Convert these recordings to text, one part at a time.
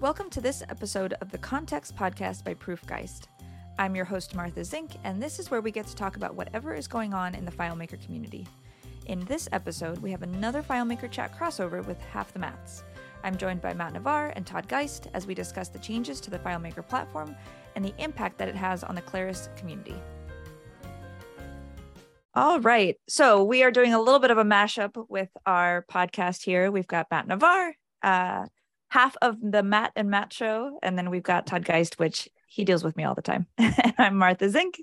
Welcome to this episode of the Context Podcast by Proofgeist. I'm your host, Martha Zink, and this is where we get to talk about whatever is going on in the FileMaker community. In this episode, we have another FileMaker chat crossover with Half the Mats. I'm joined by Matt Navarre and Todd Geist as we discuss the changes to the FileMaker platform and the impact that it has on the Claris community. All right. So we are doing a little bit of a mashup with our podcast here. We've got Matt Navarre, uh, half of the Matt and Matt show, and then we've got Todd Geist, which he deals with me all the time. And I'm Martha Zink,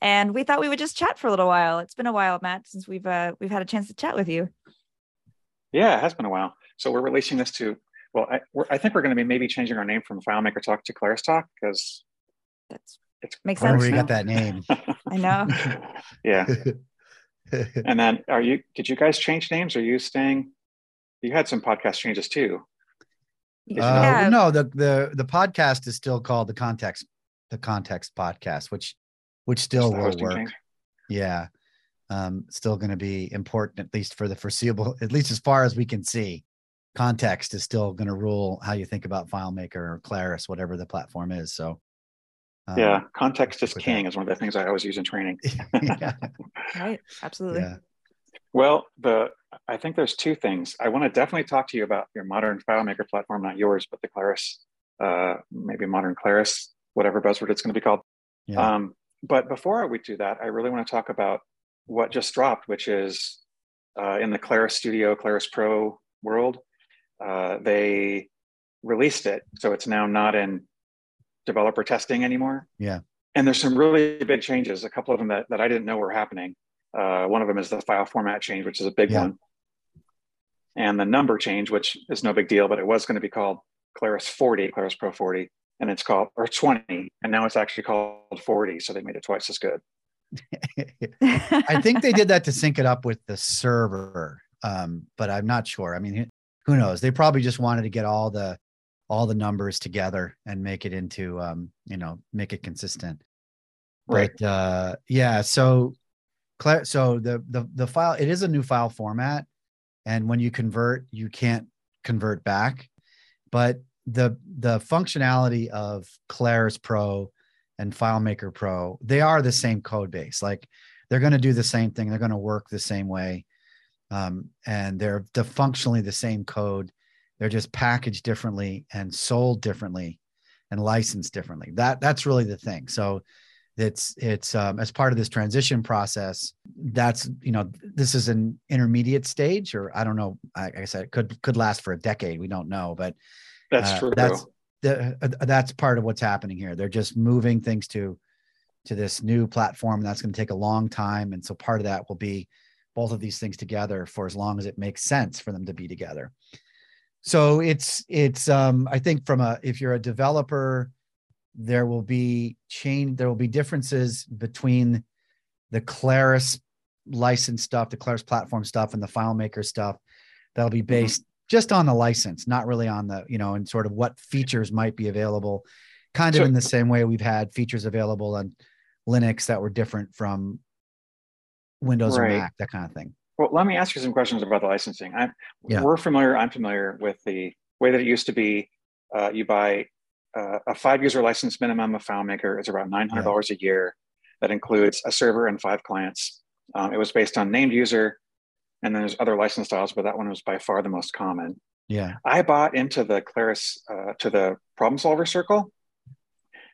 and we thought we would just chat for a little while. It's been a while, Matt, since we've uh, we've had a chance to chat with you. Yeah, it has been a while. So we're releasing this to. Well, I, I think we're going to be maybe changing our name from FileMaker Talk to Claris Talk because That's it's makes sense. Where sense. we now. got that name? I know. yeah. And then, are you? Did you guys change names? Are you staying? You had some podcast changes too. Uh, Yeah. no, the the the podcast is still called the context the context podcast, which which still will work. change? Yeah, um, still going to be important at least for the foreseeable, at least as far as we can see. Context is still going to rule how you think about FileMaker or Claris, whatever the platform is. So, um, yeah, context is king is one of the things I always use in training. yeah, Right. Absolutely. yeah. Well, the I think there's two things. I want to definitely talk to you about your modern FileMaker platform, not yours, but the Claris, uh, maybe modern Claris, whatever buzzword it's going to be called. yeah. Um, but before we do that, I really want to talk about what just dropped, which is uh, in the Claris Studio, Claris Pro world. Uh, they released it, so it's now not in developer testing anymore. Yeah. And there's some really big changes. A couple of them that, that I didn't know were happening. Uh, one of them is the file format change, which is a big Yeah. one, and the number change, which is no big deal, but it was going to be called Claris 40, Claris Pro 40, and it's called or 20, and now it's actually called 40. So they made it twice as good. I think they did that to sync it up with the server, um, but I'm not sure. I mean, who knows? They probably just wanted to get all the all the numbers together and make it into um, you know make it consistent. Right. But uh, yeah, so so the the the file it is a new file format, and when you convert, you can't convert back, but the the functionality of Claris Pro and FileMaker Pro, they are the same code base. Like they're going to do the same thing. They're going to work the same way, um, and they're the functionally the same code. They're just packaged differently and sold differently, and licensed differently. That that's really the thing. So it's it's um, as part of this transition process. That's you know this is an intermediate stage, or I don't know. Like I said, it could could last for a decade. We don't know, but That's uh, true. That's the, uh, that's part of what's happening here. They're just moving things to to this new platform. And that's going to take a long time, and so part of that will be both of these things together for as long as it makes sense for them to be together. So it's it's um, I think from a if you're a developer, there will be change. There will be differences between the Claris license stuff, the Claris platform stuff, and the FileMaker stuff. That'll be based just on the license, not really on the, you know, and sort of what features might be available, kind of So- in the same way we've had features available on Linux that were different from Windows Right. or Mac, that kind of thing. Well, let me ask you some questions about the licensing. I, Yeah. We're familiar, I'm familiar with the way that it used to be. Uh, you buy uh, a five user license minimum of FileMaker is around $900 a year. That includes a server and five clients. Um, it was based on named user, and then there's other license styles, but that one was by far the most common. Yeah. I bought into the Claris uh, to the problem solver circle,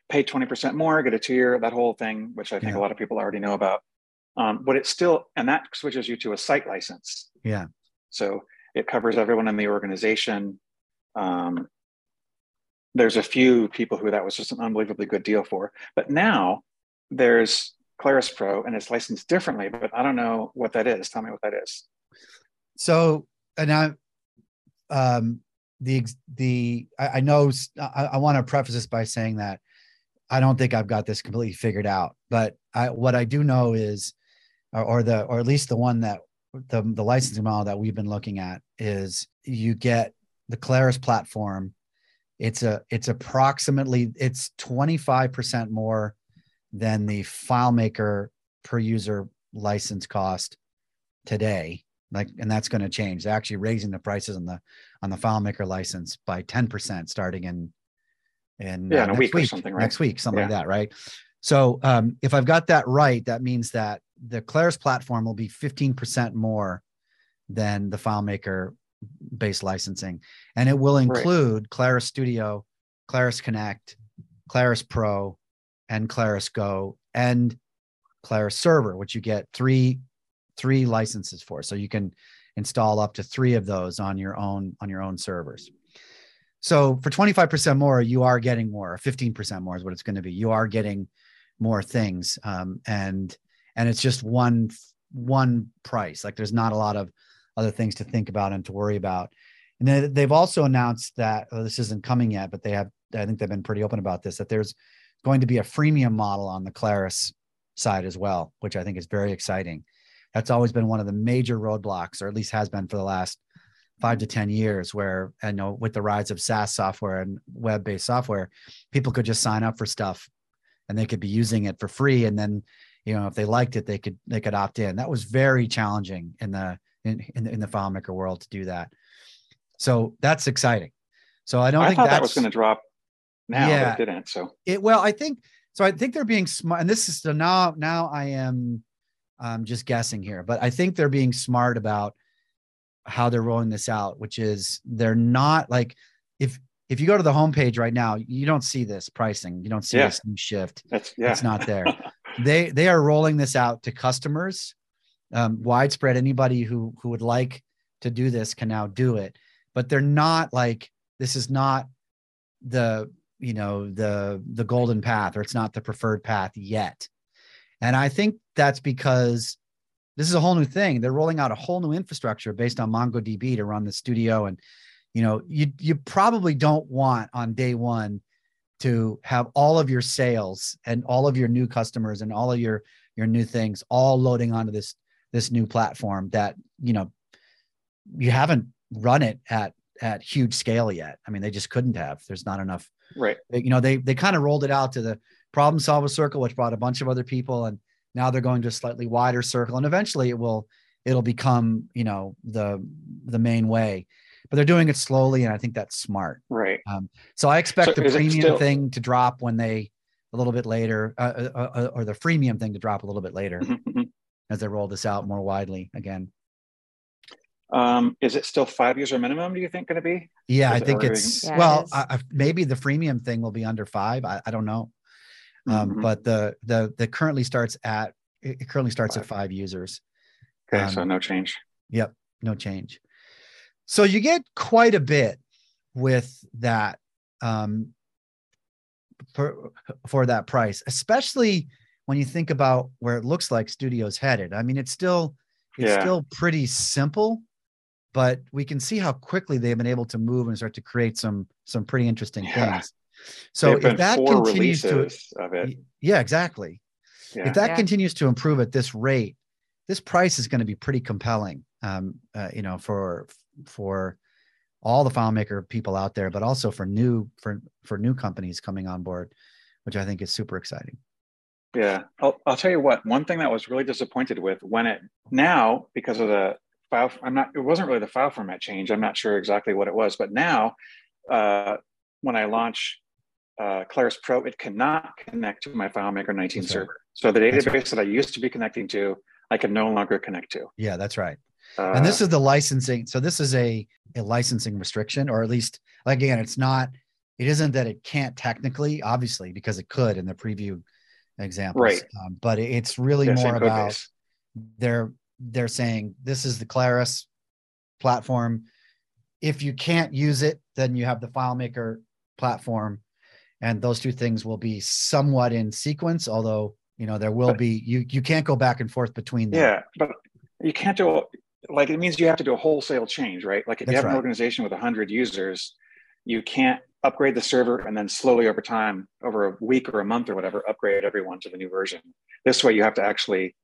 paid 20% more, get a two year, that whole thing, which I think Yeah. a lot of people already know about. Um, but it's still, and that switches you to a site license. Yeah. So it covers everyone in the organization. Um, there's a few people who that was just an unbelievably good deal for. But now there's Claris Pro and it's licensed differently, but I don't know what that is. Tell me what that is. So, and I, um, the the I, I know I want to preface this by saying that I don't think I've got this completely figured out, but I what I do know is, or, or the or at least the one that the the licensing model that we've been looking at is you get the Claris platform. It's a it's approximately it's twenty five percent more than the FileMaker per user license cost today like and that's going to change they're actually raising the prices on the on the FileMaker license by 10% starting in in Yeah, uh, in a next week or something, right? Next week, something like that, right? So um, if I've got that right, that means that the Claris platform will be 15% more than the FileMaker based licensing, and it will include Claris Studio, Claris Connect, Claris Pro, and Claris Go, and Claris Server, which you get three three licenses for. So you can install up to three of those on your own on your own servers. So for 25% more, you are getting more. 15% more is what it's going to be. You are getting more things, um, and and it's just one one price. Like there's not a lot of other things to think about and to worry about. And then they've also announced that oh, this isn't coming yet, but they have. I think they've been pretty open about this. That there's going to be a freemium model on the Claris side as well, which I think is very exciting. That's always been one of the major roadblocks, or at least has been for the last five to 10 years, where I know with the rise of SaaS software and web based software, people could just sign up for stuff and they could be using it for free. And then, you know, if they liked it, they could, they could opt in. That was very challenging in the, in, in the, in the FileMaker world to do that. So that's exciting. So I don't I think thought that's that was going to drop now, Yeah. it didn't. So it well i think so i think they're being smart and this is so now now i am um, just guessing here but i think they're being smart about how they're rolling this out which is they're not like if if you go to the homepage right now you don't see this pricing you don't see Yeah. this new shift that's yeah, it's not there they they are rolling this out to customers um, widespread. Anybody who who would like to do this can now do it. But they're not like this is not the you know the the golden path or it's not the preferred path yet. And i think that's because this is a whole new thing. They're rolling out a whole new infrastructure based on mongodb to run the studio. And you know you you probably don't want on day one to have all of your sales and all of your new customers and all of your your new things all loading onto this this new platform that you know you haven't run it at at huge scale yet i mean they just couldn't have there's not enough right. you know they they kind of rolled it out to the problem solver circle which brought a bunch of other people and now they're going to a slightly wider circle and eventually it will it'll become you know the the main way but they're doing it slowly and i think that's smart Right. so i expect So the premium still- thing to drop when they a little bit later uh, uh, uh, or the freemium thing to drop a little bit later Mhm, mhm. As they roll this out more widely again Um, is it still five user minimum? Do you think going to be? yeah i Is it think it's Yeah, well is. I, I, maybe the freemium thing will be under five i, I don't know um, Mhm. but the the the currently starts at it it currently starts at Five. five users Okay, um, so no change. Yep, no change. So you get quite a bit with that um, for for that price, especially when you think about where it looks like Studio's headed. I mean, it's still it's Yeah. still pretty simple, but we can see how quickly they've been able to move and start to create some some pretty interesting Yeah. things. So There've if that continues to of it. yeah, exactly Yeah. if that Yeah. continues to improve at this rate, this price is going to be pretty compelling. Um, uh, you know, for for all the FileMaker people out there, but also for new for for new companies coming on board, which I think is super exciting. Yeah, I'll, I'll tell you what. One thing that was really disappointed with when it now because of the file, I'm not. It wasn't really the file format change. I'm not sure exactly what it was, but now uh, when I launch uh, Claris Pro, it cannot connect to my FileMaker 19 That's right. server. So the database that I used to be connecting to, I can no longer connect to. Yeah, that's right. Uh, and this is the licensing. So this is a a licensing restriction, or at least like again, it's not. It isn't that it can't technically, obviously, because it could in the preview examples. Right. Um, but it's really yeah, more about they're they're saying this is the Claris platform. If you can't use it, then you have the FileMaker platform, and those two things will be somewhat in sequence. Although you know there will But- be you you can't go back and forth between them. Yeah, but you can't do like it means you have to do a wholesale change, right? Like if That's you have right. an organization with 100 users, you can't upgrade the server and then slowly over time, over a week or a month or whatever, upgrade everyone to the new version. This way, you have to actually,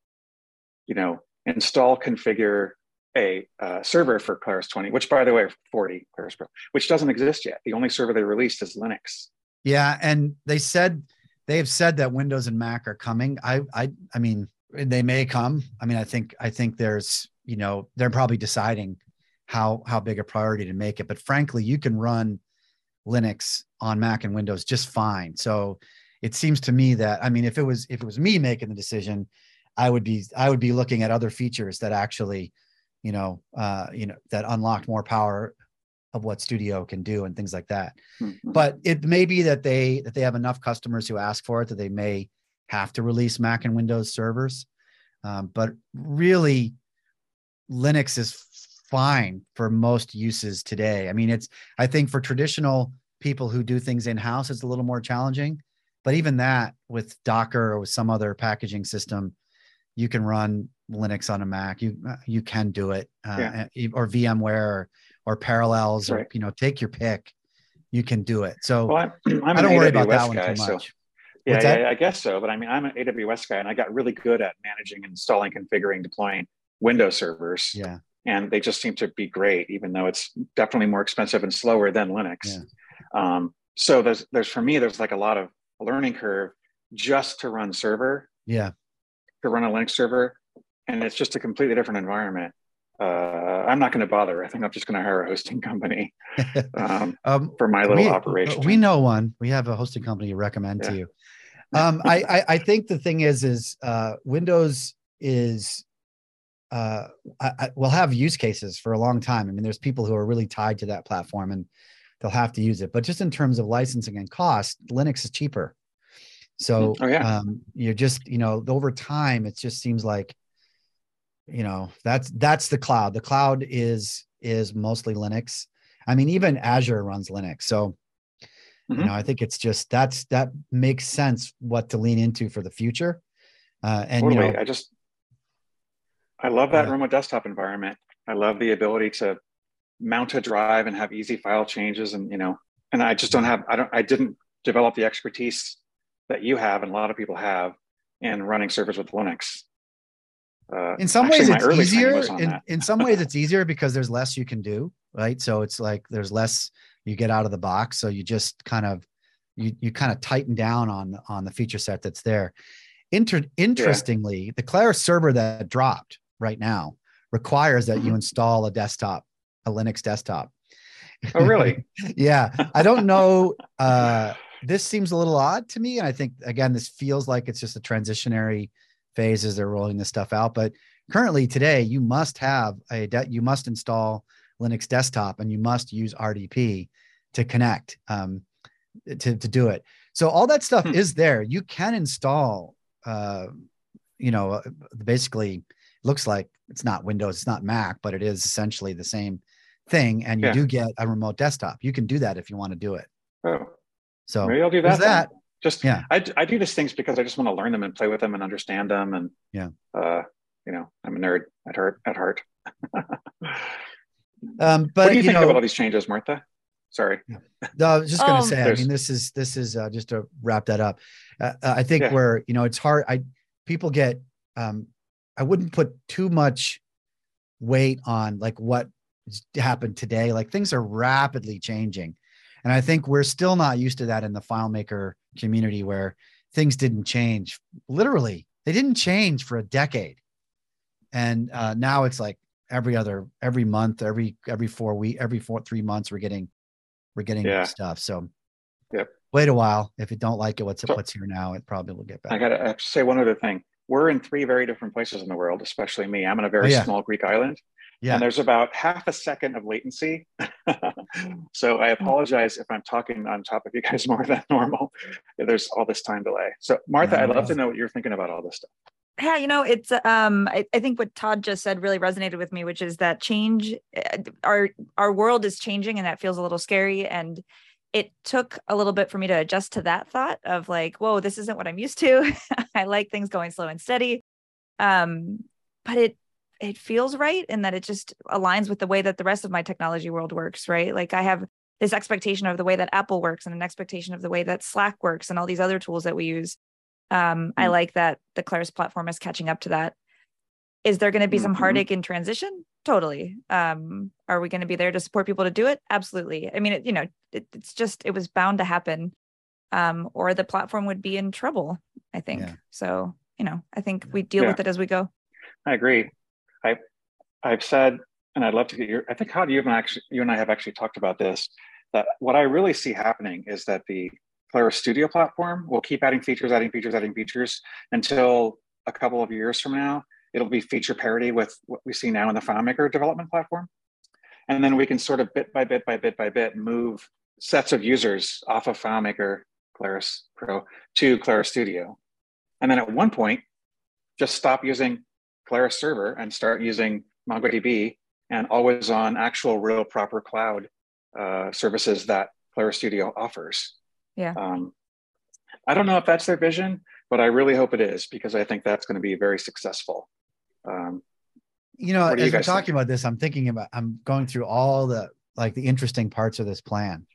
you know, install, configure a uh, server for Claris 20, which by the way, 40 Claris Pro, which doesn't exist yet. The only server they released is Linux. Yeah, and they said they have said that Windows and Mac are coming. I I I mean they may come. I mean I think I think there's you know they're probably deciding how how big a priority to make it. But frankly, you can run Linux on Mac and Windows just fine. So it seems to me that I mean, if it was if it was me making the decision, I would be I would be looking at other features that actually, you know, uh, you know, that unlocked more power of what Studio can do and things like that. Mm-hmm. But it may be that they that they have enough customers who ask for it that they may have to release Mac and Windows servers. Um, but really, Linux is fine for most uses today. I mean, it's I think for traditional people who do things in house, it's a little more challenging. But even that, with Docker or with some other packaging system, you can run Linux on a Mac. You you can do it, uh, yeah. or VMware or, or Parallels, right. or you know, take your pick. You can do it. So well, I'm, I'm I do not worry AWS about that one too much. So yeah, yeah, I guess so. But I mean, I'm an AWS guy, and I got really good at managing, installing, configuring, deploying Windows servers. Yeah. And they just seem to be great, even though it's definitely more expensive and slower than Linux. Yeah. Um, so there's there's for me there's like a lot of learning curve just to run server. Yeah. To run a Linux server, and it's just a completely different environment. Uh, I'm not going to bother. I think I'm just going to hire a hosting company um, um, for my little we, operation. We know one. We have a hosting company to recommend yeah. to you um, I, I, I think the thing is is uh, Windows is uh, I, I, will have use cases for a long time. I mean, there's people who are really tied to that platform and they'll have to use it. But just in terms of licensing and cost, Linux is cheaper. So oh, yeah. um, you're just you know over time it just seems like you know that's that's the cloud. The cloud is is mostly Linux. I mean, even Azure runs Linux. So Mm-hmm. You know, I think it's just that's that makes sense what to lean into for the future. Uh, and totally. you know, I just I love that uh, remote desktop environment. I love the ability to mount a drive and have easy file changes, and you know, and I just don't have I don't I didn't develop the expertise that you have and a lot of people have in running servers with Linux. Uh, in some actually, ways, it's easier. In, in some ways, it's easier because there's less you can do, right? So it's like there's less you get out of the box. So you just kind of you you kind of tighten down on on the feature set that's there. Inter- interestingly, yeah. the Claris server that dropped right now requires that you mm-hmm. install a desktop, a Linux desktop. Oh, really? yeah. I don't know. Uh, this seems a little odd to me. And I think, again, this feels like it's just a transitionary phase as they're rolling this stuff out. But currently, today, you must have a, de- you must install Linux desktop and you must use RDP to connect um, to, to do it. So all that stuff hmm. is there. You can install, uh, you know, uh, basically looks like it's not Windows, it's not Mac, but it is essentially the same thing. And you yeah. do get a remote desktop. You can do that if you want to do it. Oh, so maybe I'll do that. that. Just yeah, I, I do these things because I just want to learn them and play with them and understand them. And yeah, uh, you know, I'm a nerd at heart. At heart. Um, but what do you, you think know, about all these changes, Martha? Sorry. No, I was just going to um, say. I mean, this is this is uh, just to wrap that up. Uh, uh, I think yeah. where you know it's hard. I people get. Um, I wouldn't put too much weight on like what happened today. Like things are rapidly changing, and I think we're still not used to that in the FileMaker community where things didn't change. Literally, they didn't change for a decade, and uh, now it's like every other every month every every four week every four three months we're getting we're getting yeah. stuff. So yep. wait a while. If you don't like it what's so, what's here now it probably will get back i have to say one other thing we're in three very different places in the world especially me. I'm in a very oh, yeah. small greek island yeah. and there's about half a second of latency. So i apologize if i'm talking on top of you guys more than normal. There's all this time delay. So martha i'd love to know what you're thinking about all this stuff. Yeah you know it's um I, I, think what todd just said really resonated with me which is that change uh, our our world is changing and that feels a little scary. And it took a little bit for me to adjust to that thought of like whoa this isn't what i'm used to i like things going slow and steady um but it it feels right in that it just aligns with the way that the rest of my technology world works right like i have this expectation of the way that apple works and an expectation of the way that slack works and all these other tools that we use um, I mm. like that the Claris platform is catching up to that. Is there going to be mm-hmm. some heartache in transition? Totally. Um, are we going to be there to support people to do it? Absolutely. I mean, it, you know, it, it's just it was bound to happen, um, or the platform would be in trouble. I think yeah. so. You know, I think we deal yeah. with it as we go. I agree. I I've said and I'd love to get your. I think how you and actually you and I have actually talked about this. That what I really see happening is that the Claris Studio platform will keep adding features, adding features, adding features until a couple of years from now, it'll be feature parity with what we see now in the FileMaker development platform. And then we can sort of bit by bit by bit by bit move sets of users off of FileMaker Claris Pro to Claris Studio. And then at one point, just stop using Claris Server and start using MongoDB and always on actual real proper cloud uh, services that Claris Studio offers. Yeah. Um, I don't know if that's their vision, but I really hope it is because I think that's going to be very successful. Um, you know, as we're talking think? about this, I'm thinking about, I'm going through all the like the interesting parts of this plan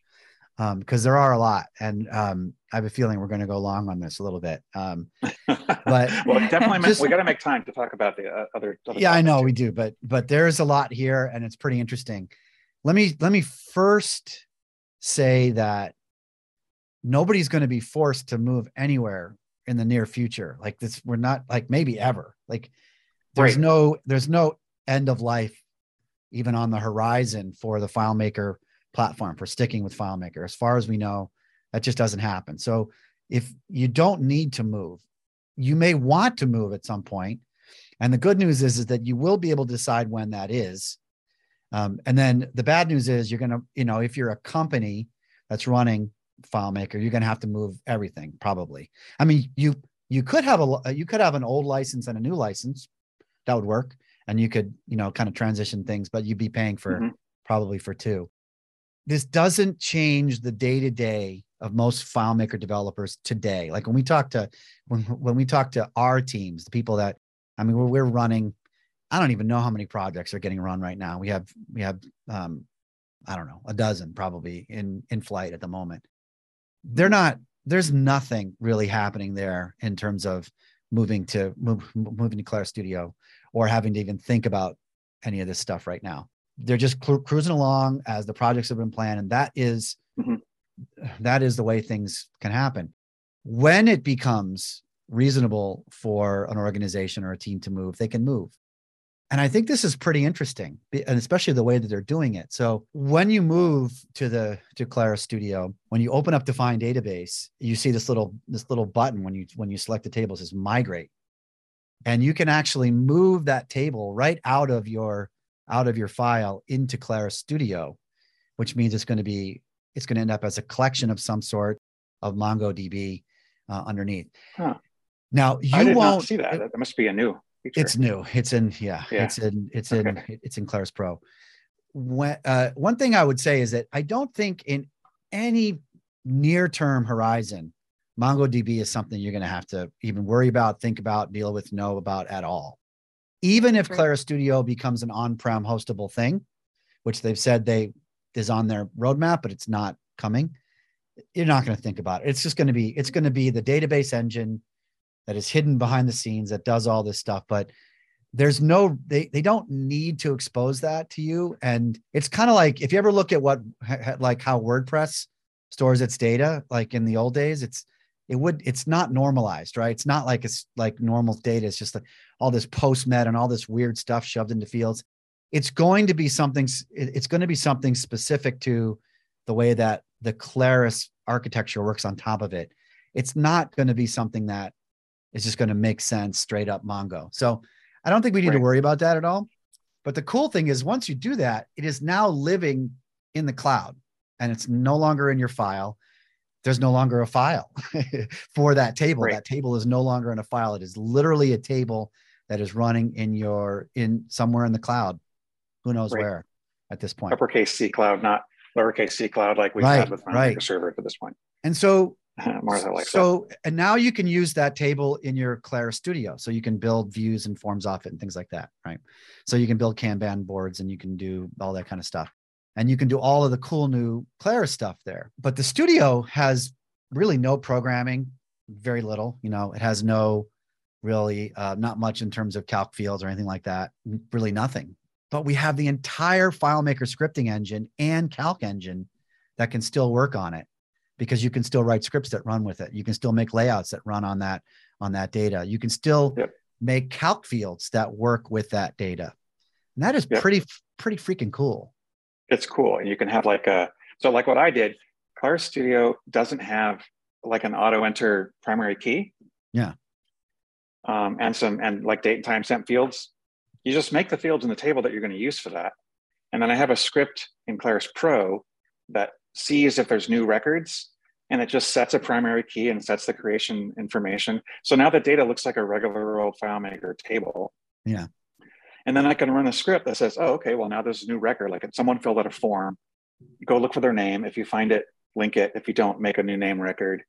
Um, because um, there are a lot, and um, I have a feeling we're going to go long on this a little bit. Um, but well, definitely, just, we got to make time to talk about the uh, other, other. Yeah, I know too. we do, but but there's a lot here, and it's pretty interesting. Let me let me first say that nobody's going to be forced to move anywhere in the near future. Like this, we're not like maybe ever. Like there's right. no there's no end of life even on the horizon for the FileMaker platform for sticking with FileMaker. As far as we know, that just doesn't happen. So if you don't need to move, you may want to move at some point. And the good news is, is that you will be able to decide when that is. Um, and then the bad news is you're going to, you know, if you're a company that's running FileMaker, you're going to have to move everything probably. I mean, you you could have a you could have an old license and a new license that would work, and you could you know kind of transition things, but you'd be paying for mm-hmm. probably for two. This doesn't change the day to day of most FileMaker developers today. Like when we talk to when when we talk to our teams, the people that I mean, we're, we're running. I don't even know how many projects are getting run right now. We have we have um, I don't know a dozen probably in in flight at the moment they're not there's nothing really happening there in terms of moving to move, moving to Claris Studio or having to even think about any of this stuff right now. They're just cru- cruising along as the projects have been planned, and that is, mm-hmm. that is the way things can happen. When it becomes reasonable for an organization or a team to move, they can move and i think this is pretty interesting and especially the way that they're doing it. So when you move to the to Claris studio when you open up define database you see this little this little button when you when you select the table says migrate. And you can actually move that table right out of your out of your file into Claris studio which means it's going to be it's going to end up as a collection of some sort of mongodb uh, underneath. Huh. now you won't see that. that must be a new feature? It's new. It's in yeah, yeah. It's in it's in it's in Claris Pro. When, uh, one thing I would say is that I don't think in any near term horizon, MongoDB is something you're going to have to even worry about, think about, deal with, know about at all. Even if Claris Studio becomes an on-prem hostable thing, which they've said they is on their roadmap, but it's not coming. You're not going to think about it. It's just going to be it's going to be the database engine that is hidden behind the scenes that does all this stuff but there's no they they don't need to expose that to you. And it's kind of like if you ever look at what like how wordpress stores its data like in the old days it's it would it's not normalized right? It's not like it's like normal data. It's just like all this postmeta and all this weird stuff shoved into fields. It's going to be something it's going to be something specific to the way that the claris architecture works on top of it. It's not going to be something that it's just going to make sense straight up Mongo. So I don't think we need right. to worry about that at all. But the cool thing is, once you do that, it is now living in the cloud and it's no longer in your file. There's no longer a file for that table. Right. That table is no longer in a file. It is literally a table that is running in your in somewhere in the cloud. Who knows right. where at this point? Uppercase C cloud, not lowercase c cloud like we've had with right. server to this point. And so Martha so, that. and now you can use that table in your Claris Studio. So you can build views and forms off it and things like that, right? So you can build Kanban boards and you can do all that kind of stuff. And you can do all of the cool new Claris stuff there. But the studio has really no programming, very little. You know, it has no really, uh, not much in terms of calc fields or anything like that, really nothing. But we have the entire FileMaker scripting engine and calc engine that can still work on it because you can still write scripts that run with it. You can still make layouts that run on that on that data. You can still yep. make calc fields that work with that data. And that is Yep. pretty pretty freaking cool. It's cool. And you can have like a, so like what I did, Claris Studio doesn't have like an auto enter primary key. Yeah. Um, and some, and like date and time stamp fields. You just make the fields in the table that you're going to use for that. And then I have a script in Claris Pro that sees if there's new records and it just sets a primary key and sets the creation information. So now the data looks like a regular old FileMaker table. Yeah. And then I can run a script that says, oh, okay, well, now there's a new record. Like someone filled out a form, go look for their name. If you find it, link it. If you don't, make a new name record.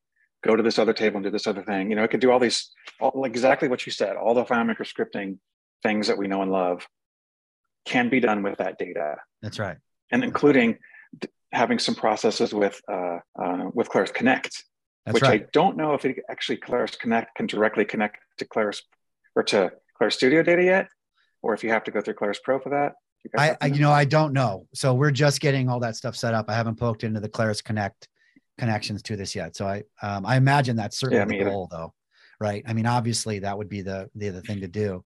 Go to this other table and do this other thing. You know, it could do all these, all, exactly what you said, all the FileMaker scripting things that we know and love can be done with that data That's right. and including having some processes with uh, uh, with Claris Connect, That's which right. I don't know if it actually Claris Connect can directly connect to Claris or to Claris Studio data yet, or if you have to go through Claris Pro for that. You I, I you know I don't know. So we're just getting all that stuff set up. I haven't poked into the Claris Connect connections to this yet. So I um, I imagine that's certainly Yeah, the either. goal though. Right. I mean, obviously that would be the the other thing to do.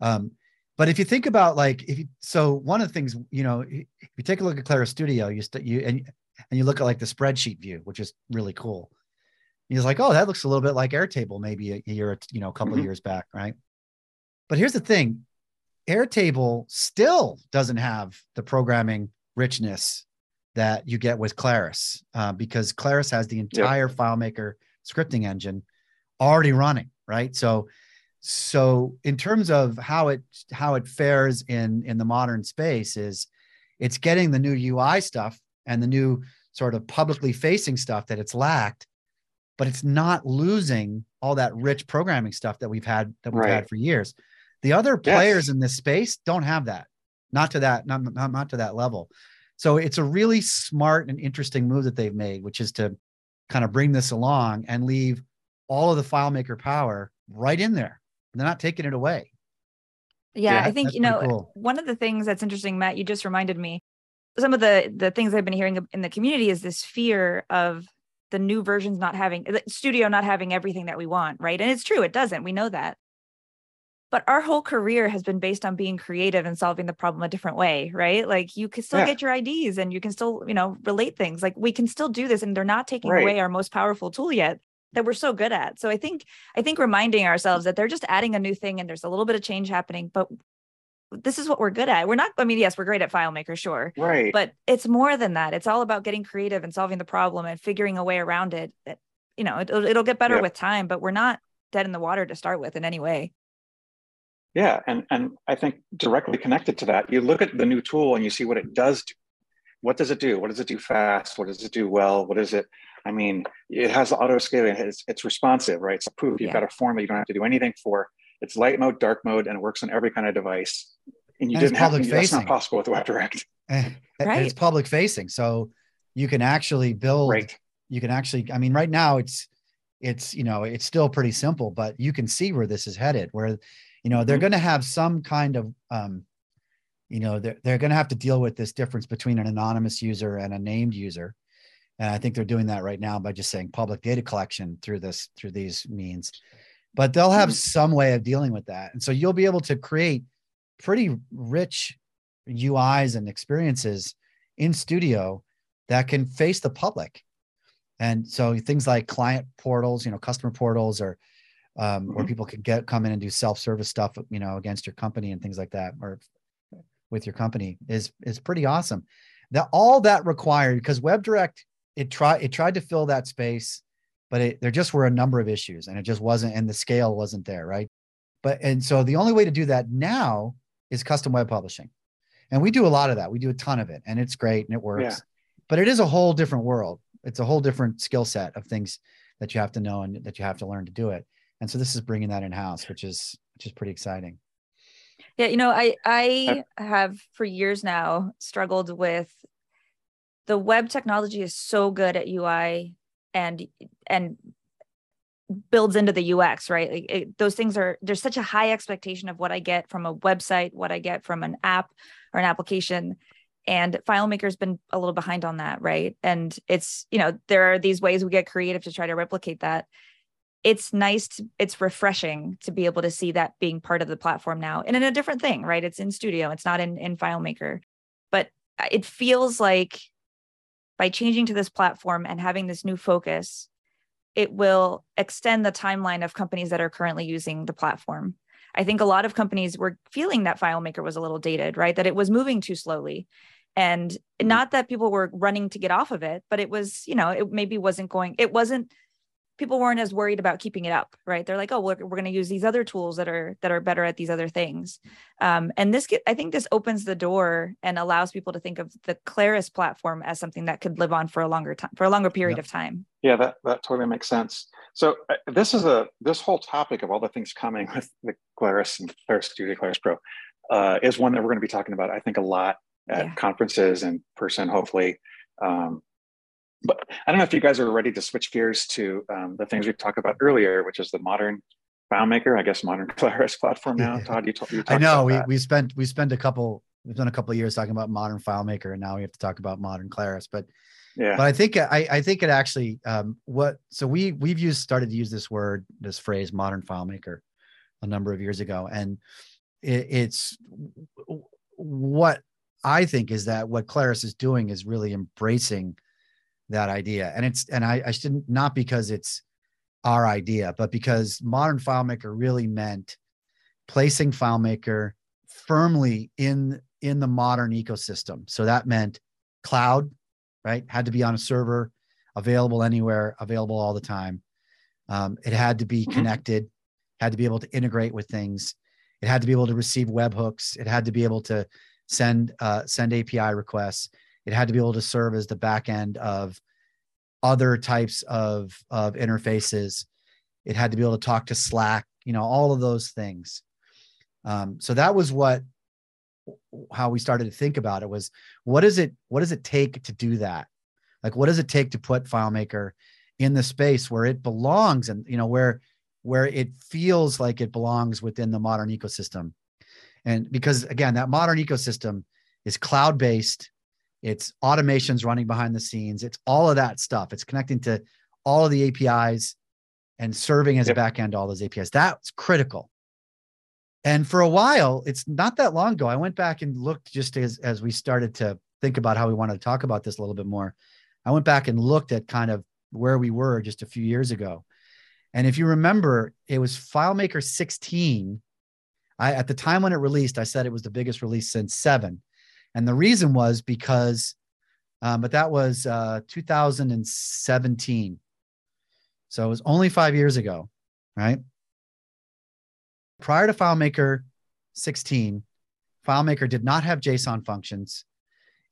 Um, but if you think about like if you so one of the things, you know, if you take a look at Claris Studio, you st- you and and you look at like the spreadsheet view, which is really cool. You're like, oh, that looks a little bit like Airtable, maybe a year, you know, a couple of Mhm. years back, right? But here's the thing: Airtable still doesn't have the programming richness that you get with Claris, uh, because Claris has the entire FileMaker scripting engine already running, right? So, so in terms of how it how it fares in in the modern space is, it's getting the new UI stuff and the new sort of publicly facing stuff that it's lacked, but it's not losing all that rich programming stuff that we've had that we've Right. had for years. The other Yes. players in this space don't have that, not to that, not, not, not to that level. So it's a really smart and interesting move that they've made, which is to kind of bring this along and leave all of the FileMaker power right in there. They're not taking it away. Yeah, Yeah, I think you know cool. one of the things that's interesting, Matt. You just reminded me. Some of the the things I've been hearing in the community is this fear of the new versions not having the studio not having everything that we want, right? And it's true, it doesn't. We know that. But our whole career has been based on being creative and solving the problem a different way, right? Like you can still Yeah. get your IDs and you can still, you know, relate things. Like we can still do this, and they're not taking Right. away our most powerful tool yet that we're so good at. So I think I think reminding ourselves that they're just adding a new thing and there's a little bit of change happening, but this is what we're good at. We're not, I mean, yes, we're great at FileMaker, sure, Right. but it's more than that. It's all about getting creative and solving the problem and figuring a way around it. That you know, it'll, it'll get better Yeah. with time, but we're not dead in the water to start with in any way. Yeah, and and I think directly connected to that, you look at the new tool and you see what it does do. What does it do? What does it do fast? What does it do well? What is it? I mean, it has auto scaling. It's, it's responsive, right? It's a proof. You've Yeah. got a form that you don't have to do anything for. It's light mode, dark mode, and it works on every kind of device. And you And didn't have public to, that's not possible with WebDirect. And and Right. it's public facing. So you can actually build Right. you can actually i mean right now it's it's you know it's still pretty simple but you can see where this is headed where you know they're Mhm. going to have some kind of um you know they're, they're going to have to deal with this difference between an anonymous user and a named user and i think they're doing that right now by just saying public data collection through this through these means but they'll have Mhm. some way of dealing with that and so you'll be able to create pretty rich uis and experiences in studio that can face the public and so things like client portals, you know, customer portals, or um, where Mhm. people can get come in and do self-service stuff, you know, against your company and things like that, or with your company is is pretty awesome. That all that required because WebDirect it tried it tried to fill that space, but it, there just were a number of issues, and it just wasn't, and the scale wasn't there, right? But and so the only way to do that now is custom web publishing, and we do a lot of that. We do a ton of it, and it's great and it works. Yeah. But it is a whole different world it's a whole different skill set of things that you have to know and that you have to learn to do it and so this is bringing that in house which is which is pretty exciting Yeah, you know, I I have for years now struggled with the web technology is so good at UI and and builds into the UX, right? Like it, those things are there's such a high expectation of what I get from a website, what I get from an app or an application. And FileMaker's been a little behind on that, right? And it's, you know, there are these ways we get creative to try to replicate that. it's nice to, it's refreshing to be able to see that being part of the platform now and in a different thing right it's in studio it's not in in filemaker but uh, it feels like by changing to this platform and having this new focus it will extend the timeline of companies that are currently using the platform. I think a lot of companies were feeling that filemaker was a little dated right? That it was moving too slowly. And mm-hmm. not that people were running to get off of it but it was you know it maybe wasn't going it wasn't people weren't as worried about keeping it up right? They're like oh we're, we're going to use these other tools that are that are better at these other things. Um, and this i think this opens the door and allows people to think of the claris platform as something that could live on for a longer time for a longer period of time. Yeah that that totally makes sense. So uh, this is a this whole topic of all the things coming with the claris and claris studio claris pro uh, is one that we're going to be talking about i think a lot at yeah. conferences and person hopefully. Um, but I don't know if you guys are ready to switch gears to um, the things we talked about earlier, which is the modern FileMaker, I guess modern Claris platform now. Todd, you, t- you I know we, we spent we spent a couple we've done a couple of years talking about modern FileMaker, and now we have to talk about modern Claris. But yeah, but I think I, I think it actually um, what so we we've used started to use this word this phrase modern FileMaker a number of years ago, and it, it's what I think is that what Claris is doing is really embracing that idea. And it's and I, I shouldn't not because it's our idea, but because modern FileMaker really meant placing FileMaker firmly in in the modern ecosystem. So that meant cloud, right? Had to be on a server, available anywhere, available all the time. Um, it had to be mm-hmm. connected, had to be able to integrate with things. It had to be able to receive webhooks. It had to be able to send uh, send API requests. It had to be able to serve as the back end of other types of, of interfaces. It had to be able to talk to Slack, you know, all of those things. Um, so that was what how we started to think about it was what is it what does it take to do that like what does it take to put filemaker in the space where it belongs and you know where where it feels like it belongs within the modern ecosystem and because again that modern ecosystem is cloud based it's automations running behind the scenes. It's all of that stuff. It's connecting to all of the apis and serving as yep. a backend to all those apis that's critical. And for a while it's not that long ago i went back and looked just as as we started to think about how we wanted to talk about this a little bit more. I went back and looked at kind of where we were just a few years ago. And if you remember it was filemaker 16 I, at the time when it released, I said it was the biggest release since seven. And the reason was because, um, but that was uh, 2017. So it was only five years ago, right? Prior to FileMaker 16, FileMaker did not have JSON functions.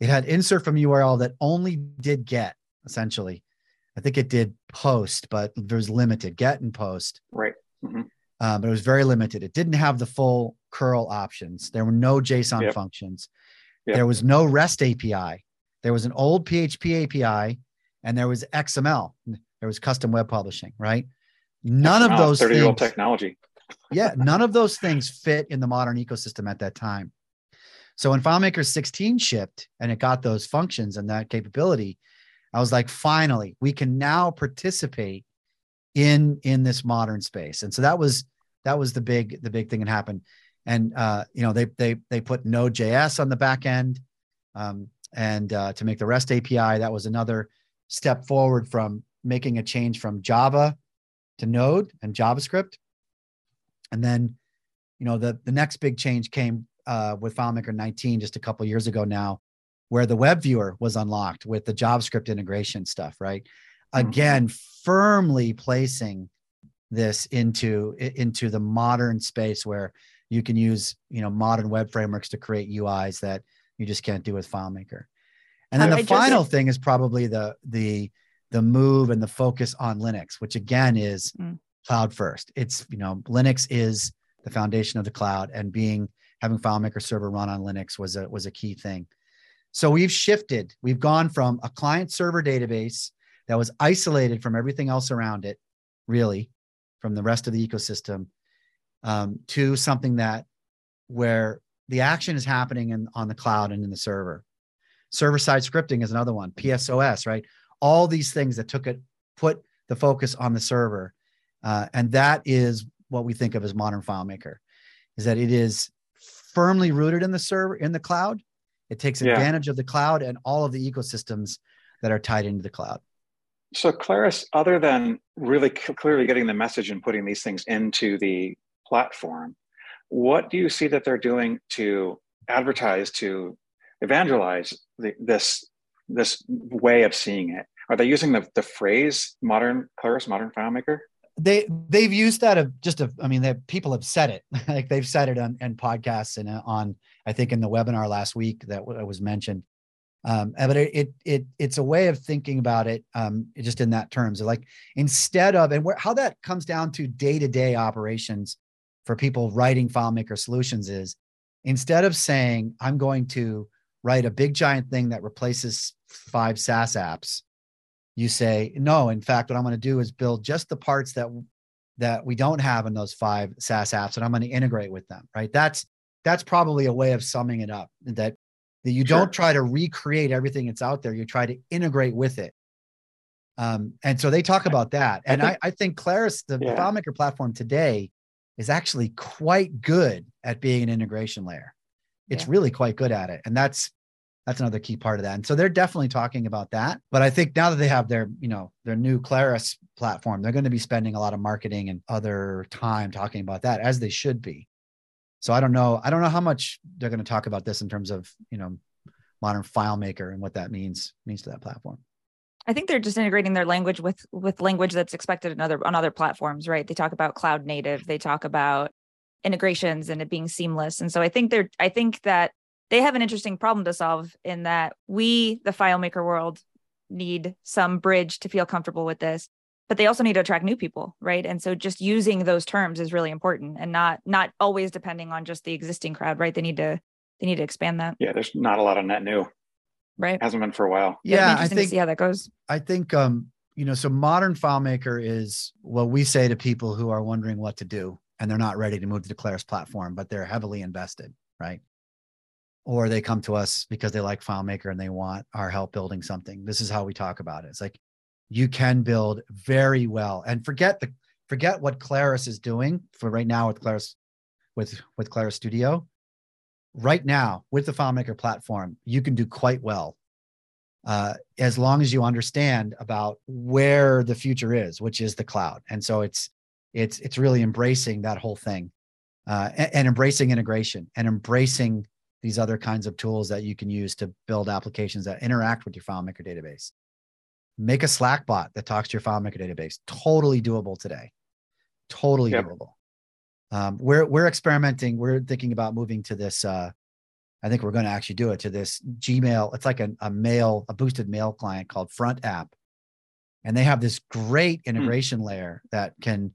It had insert from URL that only did get, essentially. I think it did post, but there was limited get and post. Right. Mm-hmm uh, but it was very limited. It didn't have the full curl options. There were no JSON yep. functions. There was no REST API. There was an old PHP API, and there was XML. There was custom web publishing. Right. None XML, of those thirty year old technology. yeah, none of those things fit in the modern ecosystem at that time. So when FileMaker 16 shipped and it got those functions and that capability, I was like, finally, we can now participate in in this modern space and so that was that was the big the big thing that happened and uh, you know they they they put node.js on the back end um, and uh, to make the rest api that was another step forward from making a change from java to node and javascript and then you know the the next big change came uh, with filemaker 19 just a couple years ago now where the web viewer was unlocked with the javascript integration stuff right Mm-hmm. again firmly placing this into into the modern space where you can use you know modern web frameworks to create uis that you just can't do with filemaker. And then the I final just, thing is probably the the the move and the focus on linux which again is mm. cloud first. It's you know linux is the foundation of the cloud and being having filemaker server run on linux was a was a key thing. So we've shifted. We've gone from a client server database that was isolated from everything else around it, really, from the rest of the ecosystem, um, to something that where the action is happening in, on the cloud and in the server. Server side scripting is another one, PSOS, right? All these things that took it, put the focus on the server uh, and that is what we think of as modern FileMaker, is that it is firmly rooted in the server in the cloud. It takes Yeah. advantage of the cloud and all of the ecosystems that are tied into the cloud. So, Claris, other than really clearly getting the message and putting these things into the platform, what do you see that they're doing to advertise, to evangelize the, this this way of seeing it? Are they using the, the phrase "modern Claris, modern FileMaker"? they they've used that of just a i mean that people have said it like they've said it on, podcasts and uh, on i think in the webinar last week that was mentioned um but it, it it it's a way of thinking about it um just in that terms like instead of and where how that comes down to day-to-day operations for people writing FileMaker solutions is instead of saying i'm going to write a big giant thing that replaces five SaaS apps you say no in fact what i'm going to do is build just the parts that that we don't have in those five SaaS apps and I'm going to integrate with them, right? That's that's probably a way of summing it up that that you Sure. don't try to recreate everything that's out there, you try to integrate with it. Um, and so they talk about that. I And think- I, I think Claris, the Yeah. FileMaker platform today, is actually quite good at being an integration layer. It's Yeah. really quite good at it. And that's that's another key part of that. And so they're definitely talking about that. But I think now that they have their, you know, their new Claris platform, they're going to be spending a lot of marketing and other time talking about that as they should be. So I don't know. I don't know how much they're going to talk about this in terms of, you know, modern FileMaker and what that means means to that platform. I think they're just integrating their language with with language that's expected other on other platforms, right? They talk about cloud native, they talk about integrations and it being seamless. And so I think they're I think that they have an interesting problem to solve in that we, the FileMaker world, need some bridge to feel comfortable with this. But they also need to attract new people, right? And so just using those terms is really important and not not always depending on just the existing crowd, right? They need to they need to expand that, Yeah, there's not a lot of net new. Right? Hasn't been for a while. It'll Yeah, I think to see how that goes. I think um, you know, so modern FileMaker is what we say to people who are wondering what to do and they're not ready to move to the Claris platform, but they're heavily invested, right? Or they come to us because they like FileMaker and they want our help building something. This is how we talk about it. It's like you can build very well and forget the forget what Claris is doing for right now with Claris with with Claris Studio. Right now, with the FileMaker platform, you can do quite well uh, as long as you understand about where the future is, which is the cloud. And so it's it's it's really embracing that whole thing, uh, and, and embracing integration and embracing these other kinds of tools that you can use to build applications that interact with your FileMaker database. Make a Slack bot that talks to your FileMaker database. Totally doable today. Totally Yep. doable. Um, we're we're experimenting. We're thinking about moving to this. Uh, I think we're going to actually do it to this Gmail. It's like a, a mail, a boosted mail client called Front App, and they have this great integration layer that can,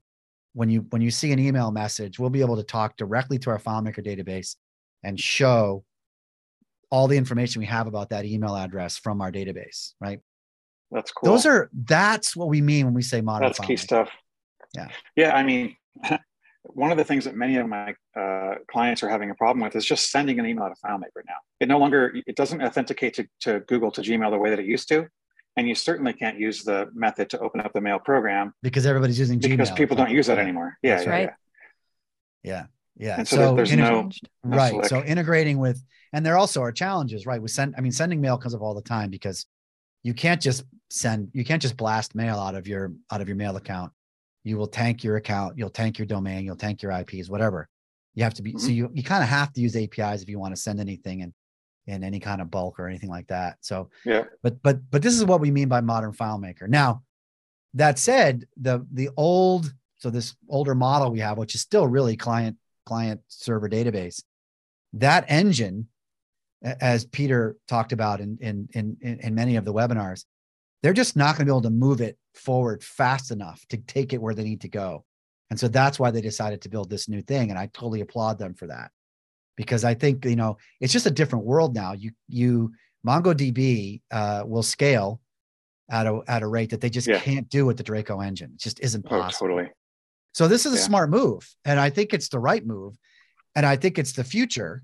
when you when you see an email message, we'll be able to talk directly to our FileMaker database and show all the information we have about that email address from our database. Right? That's cool. Those are that's what we mean when we say modern. That's key stuff. Yeah. Yeah. I mean, one of the things that many of my uh, clients are having a problem with is just sending an email to FileMaker now. It no longer, it doesn't authenticate to, to Google to Gmail the way that it used to. And you certainly can't use the method to open up the mail program because everybody's using because Gmail. Because people don't use that anymore. Yeah. That's Yeah. right. yeah. Yeah. Yeah. And so there- there's no- no right slick. so integrating with and there also are challenges right with send i mean sending mail comes up all the time because you can't just send you can't just blast mail out of your out of your mail account you will tank your account you'll tank your domain you'll tank your ips whatever you have to be so Mhm. you, you kind of have to use apis if you want to send anything in in any kind of bulk or anything like that so Yeah. but but but this is what we mean by modern FileMaker. Now, that said, the the old so this older model we have, which is still really client client server database, that engine, as Peter talked about in in in in many of the webinars, they're just not going to be able to move it forward fast enough to take it where they need to go. And so that's why they decided to build this new thing. And I totally applaud them for that. Because I think, you know, it's just a different world now. You you MongoDB uh, will scale at a at a rate that they just Yeah. can't do with the Draco engine. It just isn't possible. Oh, possible. totally. So this is a Yeah. smart move, and I think it's the right move, and I think it's the future.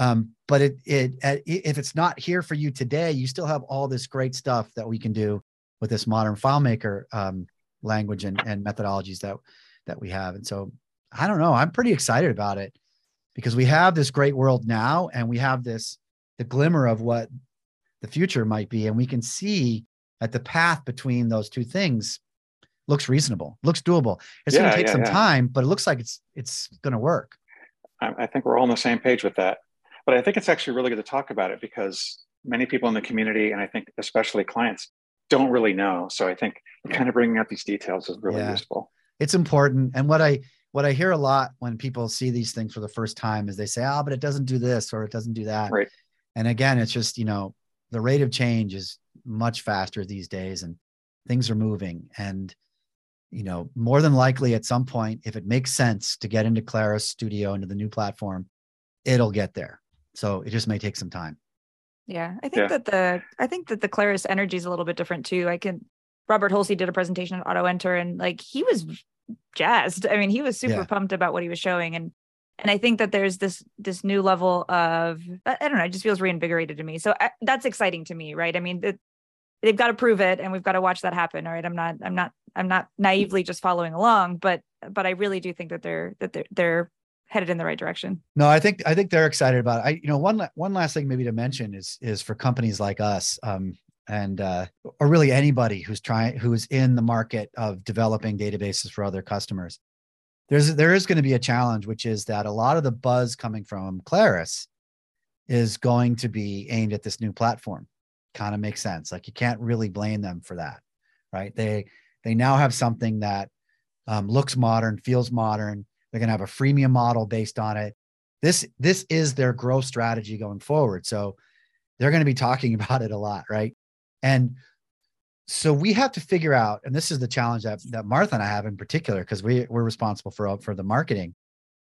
Um, but it it uh, if it's not here for you today, you still have all this great stuff that we can do with this modern FileMaker um, language and, and methodologies that that we have. And so I don't know. I'm pretty excited about it because we have this great world now and we have this the glimmer of what the future might be. And we can see that the path between those two things looks reasonable, looks doable. It's Yeah, going to take yeah, some yeah. time, but it looks like it's it's going to work. I, I think we're all on the same page with that. But I think it's actually really good to talk about it because many people in the community, and I think especially clients, don't really know. So I think kind of bringing out these details is really Yeah. useful. It's important. And what I what I hear a lot when people see these things for the first time is they say, "Oh, but it doesn't do this or it doesn't do that." Right. And again, it's just you know the rate of change is much faster these days, and things are moving. And you know, more than likely, at some point, if it makes sense to get into Claris Studio into the new platform, it'll get there. So it just may take some time. Yeah, I think Yeah. that the I think that the Claris energy is a little bit different too. I can Robert Holsey did a presentation at Auto Enter and like he was jazzed. I mean, he was super Yeah. pumped about what he was showing and and I think that there's this this new level of I, I don't know, it just feels reinvigorated to me. So I, that's exciting to me, right? I mean, the, they've got to prove it and we've got to watch that happen, all right? I'm not I'm not I'm not naively just following along, but but I really do think that they're that they're they're headed in the right direction. No, I think I think they're excited about it. I, you know, one one last thing maybe to mention is is for companies like us, um, and uh, or really anybody who's trying who is in the market of developing databases for other customers. There's there is going to be a challenge, which is that a lot of the buzz coming from Claris is going to be aimed at this new platform. Kind of makes sense. Like you can't really blame them for that, right? They they now have something that um, looks modern, feels modern. They're going to have a freemium model based on it. This this is their growth strategy going forward. So they're going to be talking about it a lot, right? And so we have to figure out, and this is the challenge that that Martha and I have in particular, because we we're responsible for for the marketing,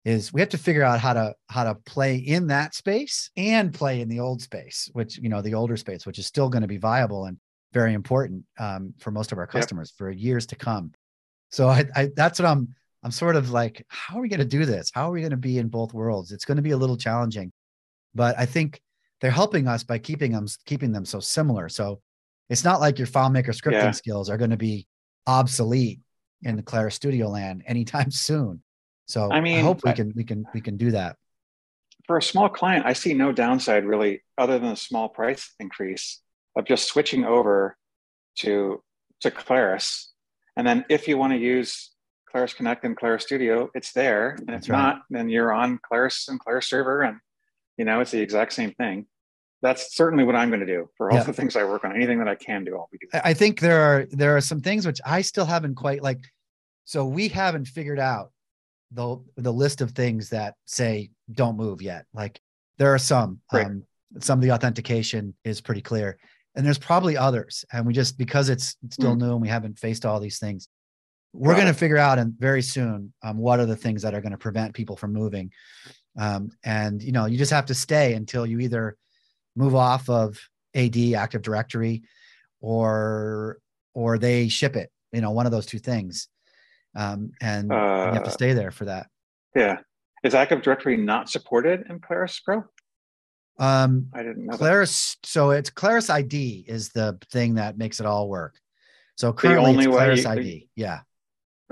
is we have to figure out how to how to play in that space and play in the old space, which you know the older space, which is still going to be viable and very important um, for most of our customers for years to come. So I, I that's what I'm I'm sort of like, how are we going to do this? How are we going to be in both worlds? It's going to be a little challenging, but I think they're helping us by keeping them keeping them so similar. So it's not like your FileMaker scripting Yeah. skills are going to be obsolete in the Claris Studio land anytime soon. So I mean, I hope we can we can we can do that. For a small client, I see no downside really, other than a small price increase of just switching over to to Claris. And then if you want to use Claris Connect and Claris Studio, it's there. And if right. not, then you're on Claris and Claris Server, and you know it's the exact same thing. That's certainly what I'm going to do for all Yeah. the things I work on. Anything that I can do, I'll be doing. I think there are there are some things which I still haven't quite like. So we haven't figured out the the list of things that say don't move yet. Like there are some. Right. Um, some of the authentication is pretty clear, and there's probably others. And we just because it's still new and we haven't faced all these things, we're Got going to figure out and very soon um, what are the things that are going to prevent people from moving. Um, and you know you just have to stay until you either move off of AD Active Directory or or they ship it you know one of those two things um and you have to Uh, stay there for that Yeah. Is Active Directory not supported in Claris Pro? um I didn't know. that. claris so it's claris id is the thing that makes it all work so currently it's claris you- id yeah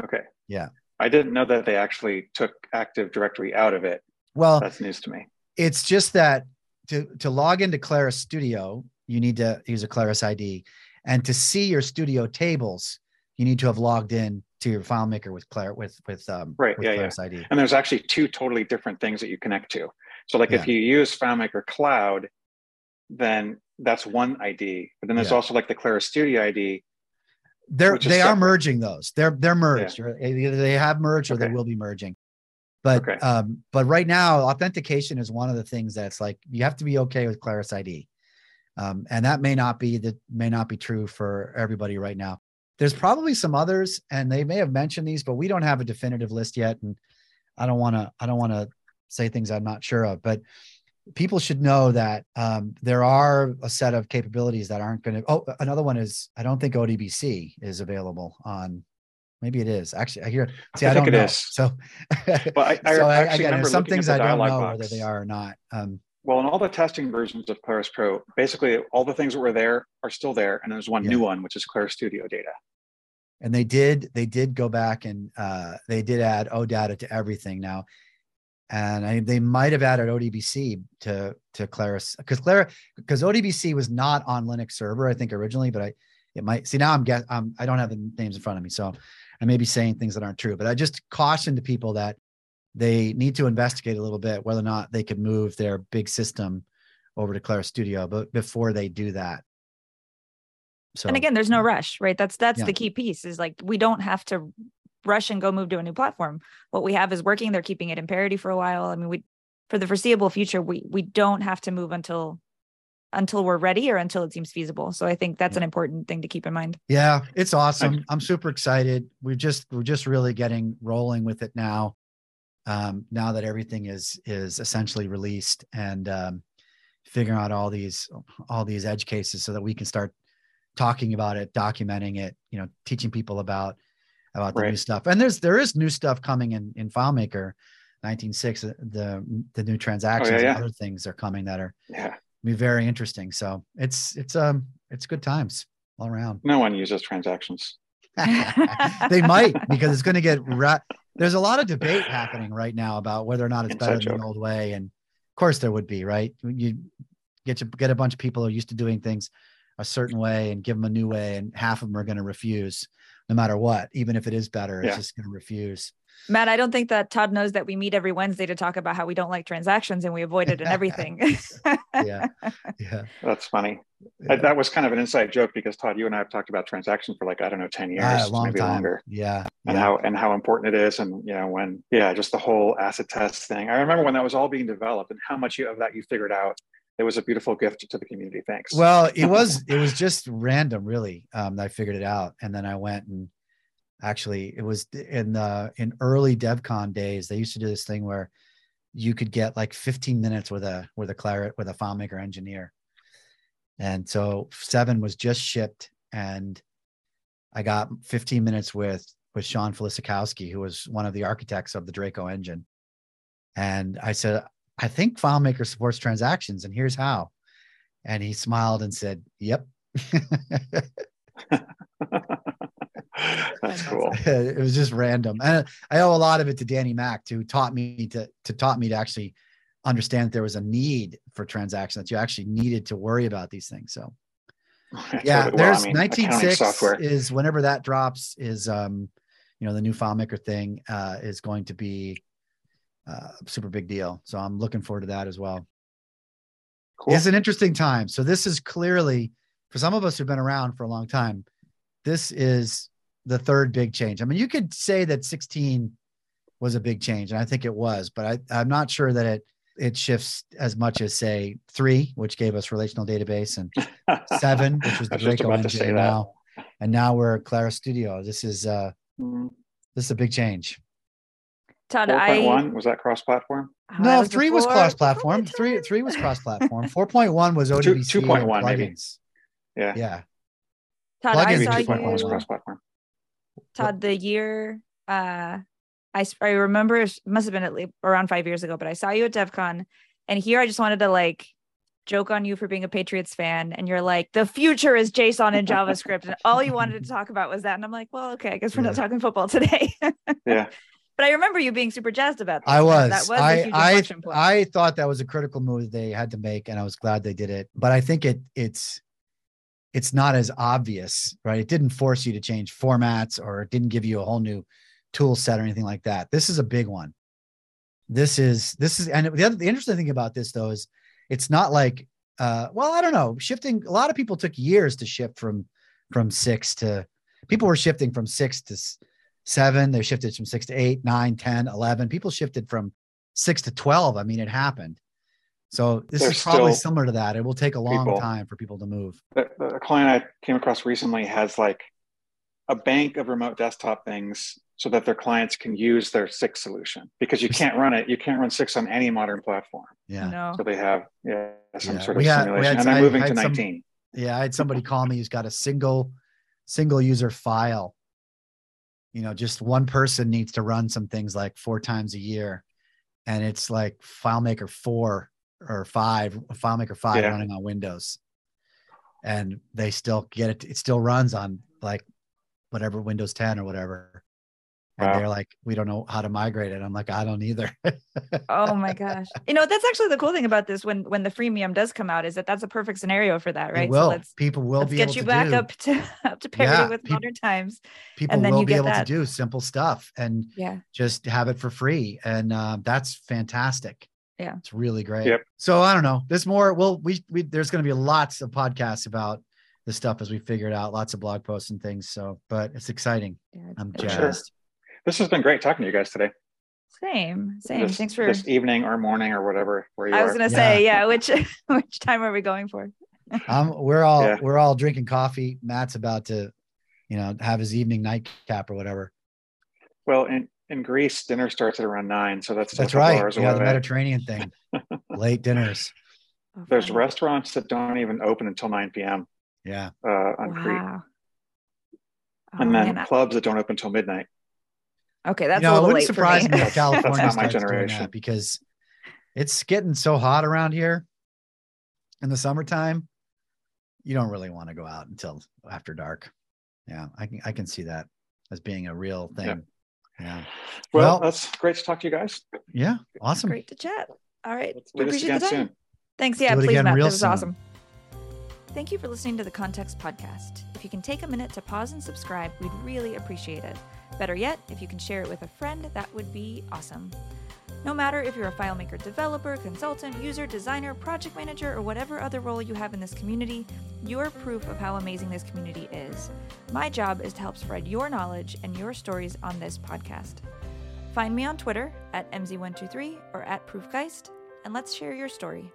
Okay. Yeah. I didn't know that they actually took Active Directory out of it. well That's news to me. it's just that to to log into claris studio you need to use a claris id and to see your studio tables you need to have logged in to your FileMaker with Clar with with um Right, with yeah, yeah. claris id And there's actually two totally different things that you connect to. So, like if you use FileMaker Cloud, then that's one ID. But then there's Yeah. also like the Claris Studio ID. They're they are merging those. They're they're merged. Or either they have merged or they will be merging. But Okay. um but right now authentication is one of the things that's like you have to be okay with claris id um and that may not be that may not be true for everybody right now. There's probably some others and they may have mentioned these but we don't have a definitive list yet and i don't want to i don't want to say things i'm not sure of. But people should know that um, there are a set of capabilities that aren't going to. Oh, another one is I don't think ODBC is available on. Maybe it is actually. I hear. See, I, I don't it know. is. So, Well, I- I so actually again, remember some things I don't know dialog whether they are or not. Um, Well, in all the testing versions of Claris Pro, basically all the things that were there are still there. And there's one Yeah. new one, which is Claris Studio data. and they did they did go back and uh, they did add OData to everything now, and I, they might have added ODBC to to Claris because Clara because ODBC was not on Linux server I think originally, but I it might see now I'm guess um, I don't have the names in front of me, so I may be saying things that aren't true, but I just caution to people that they need to investigate a little bit whether or not they could move their big system over to Claris Studio, but before they do that. So, and again, there's no rush, right? That's that's Yeah. the key piece is like we don't have to rush and go move to a new platform. What we have is working. They're keeping it in parity for a while. I mean, we for the foreseeable future, we we don't have to move until until we're ready or until it seems feasible. So I think that's an important thing to keep in mind. Yeah, it's awesome. I'm super excited. We're just we're just really getting rolling with it now. Um, now that everything is is essentially released and um, figuring out all these all these edge cases so that we can start talking about it, documenting it, you know, teaching people about about the new stuff. And there's there is new stuff coming in in FileMaker 19.6. The the new transactions Oh, yeah. and other things are coming that are Yeah. be very interesting. So it's it's um it's good times all around. No one uses transactions. they might because it's going to get ra- there's a lot of debate happening right now about whether or not it's better Inside than the old way and of course there would be right you get to get a bunch of people who are used to doing things a certain way and give them a new way and half of them are going to refuse no matter what even if it is better it's just going to refuse Matt, I don't think that Todd knows that we meet every Wednesday to talk about how we don't like transactions and we avoid it and everything. yeah yeah That's funny. yeah. That- That was kind of an inside joke because Todd, you and I have talked about transactions for like I don't know ten years, Ah, a long maybe time longer, yeah and yeah. how and how important it is, and you know when yeah, just the whole acid test thing. I remember when that was all being developed and how much you, of that you figured out. It was a beautiful gift to the community. Thanks. Well, it was it was just random, really. Um, that I figured it out, and then I went and actually it was in the in early DevCon days. They used to do this thing where you could get like 15 minutes with a with a claret with a FileMaker engineer, and so seven was just shipped, and I got 15 minutes with with Sean Felicikowski, who was one of the architects of the Draco engine, and I said, I think FileMaker supports transactions, and here's how. And he smiled and said, Yep. That's cool. it was just random. And I owe a lot of it to Danny Mack, who taught me to, to taught me to actually understand that there was a need for transactions, that you actually needed to worry about these things. So yeah, Well, I there's mean, 19.6 is whenever that drops is um, you know, the new FileMaker thing uh is going to be uh, super big deal. So I'm looking forward to that as well. Cool. It's an interesting time. So this is clearly for some of us who've been around for a long time, this is the third big change. I mean, you could say that 16 was a big change, and I think it was, but I, I'm not sure that it it shifts as much as say three, which gave us relational database, and seven, which was the I was just Draco engine, say and that. now and now we're at Claris Studio. This is uh Mm, this is a big change. Todd, I 4.1 was that cross-platform? Oh, that No, three was cross-platform. Three three was cross-platform. Four point one was Two- ODBC 2.1 and maybe. Yeah. Yeah, Todd, Plugins I Maybe saw 2.1 was you. cross-platform. Todd, the year uh I s- I remember it must have been at least around five years ago, but I saw you at DevCon, and here I just wanted to like joke on you for being a Patriots fan, and you're like, the future is JSON and JavaScript, and all you wanted to talk about was that, and I'm like, well, okay, I guess we're not talking football today. Yeah. But I remember you being super jazzed about that. I was. That was I I. I thought that was a critical move they had to make, and I was glad they did it. But I think it it's it's not as obvious, right? It didn't force you to change formats, or it didn't give you a whole new tool set or anything like that. This is a big one. This is this is, and the other the interesting thing about this though is it's not like uh well i don't know shifting a lot of people took years to shift from from six to people were shifting from six to s- seven they shifted from six to eight nine ten eleven people shifted from six to 12 i mean it happened so this There's is probably still similar to that it will take a long people- time for people to move the, the client I came across recently has like a bank of remote desktop things so that their clients can use their six solution because you can't run it. You can't run six on any modern platform. yeah no. So they have yeah some Yeah. sort We of had- we simulation, had- and they're I moving had to some- 19. yeah i had somebody call me who's got a single single user file you know just one person needs to run some things like four times a year and it's like filemaker 4 or 5 filemaker 5 Yeah. running on windows and they still get it it still runs on like whatever Windows 10 or whatever. And Wow. they're like, we don't know how to migrate it. I'm like, I don't either. Oh my gosh. You know, that's actually the cool thing about this when when the freemium does come out is that that's a perfect scenario for that, It right? will. So let's people will let's be get able you to back do, up to up to parity Yeah, with modern times. people will be able that. to do simple stuff and Yeah. just have it for free. And uh, that's fantastic. Yeah. It's really great. Yep. So I don't know. There's more. Well, we, we there's going to be lots of podcasts about the stuff as we figure it out, lots of blog posts and things. So, but it's exciting. yeah I'm jazzed. sure. This has been great talking to you guys today. Same. Same. This, Thanks for this evening or morning or whatever where you I was gonna say, yeah, which which time are we going for? Um, we're all Yeah. we're all drinking coffee. Matt's about to, you know, have his evening nightcap or whatever. Well, in, in Greece, dinner starts at around nine, so that's That's a couple right. hours Yeah, the. Mediterranean thing. Late dinners. Oh, There's fun. restaurants that don't even open until 9 p.m. Yeah. Uh, on Crete, Oh, and then man, I- clubs that don't open until midnight. Okay, that's you a know, it wouldn't late surprise for me me. if California That's not my starts doing generation. that because it's getting so hot around here in the summertime. You don't really want to go out until after dark. Yeah, I can I can see that as being a real thing. Yeah. Yeah. Well, Well- that's great to talk to you guys. Yeah. Awesome. Great to chat. All right. Let's we appreciate again the time. soon. Thanks. Yeah, please, again Matt. That real was soon. awesome. Thank you for listening to the Context Podcast. If you can take a minute to pause and subscribe, we'd really appreciate it. Better yet, if you can share it with a friend, that would be awesome. No matter if you're a FileMaker developer, consultant, user, designer, project manager, or whatever other role you have in this community, you're proof of how amazing this community is. My job is to help spread your knowledge and your stories on this podcast. Find me on Twitter at MZ123 or at Proofgeist, and let's share your story.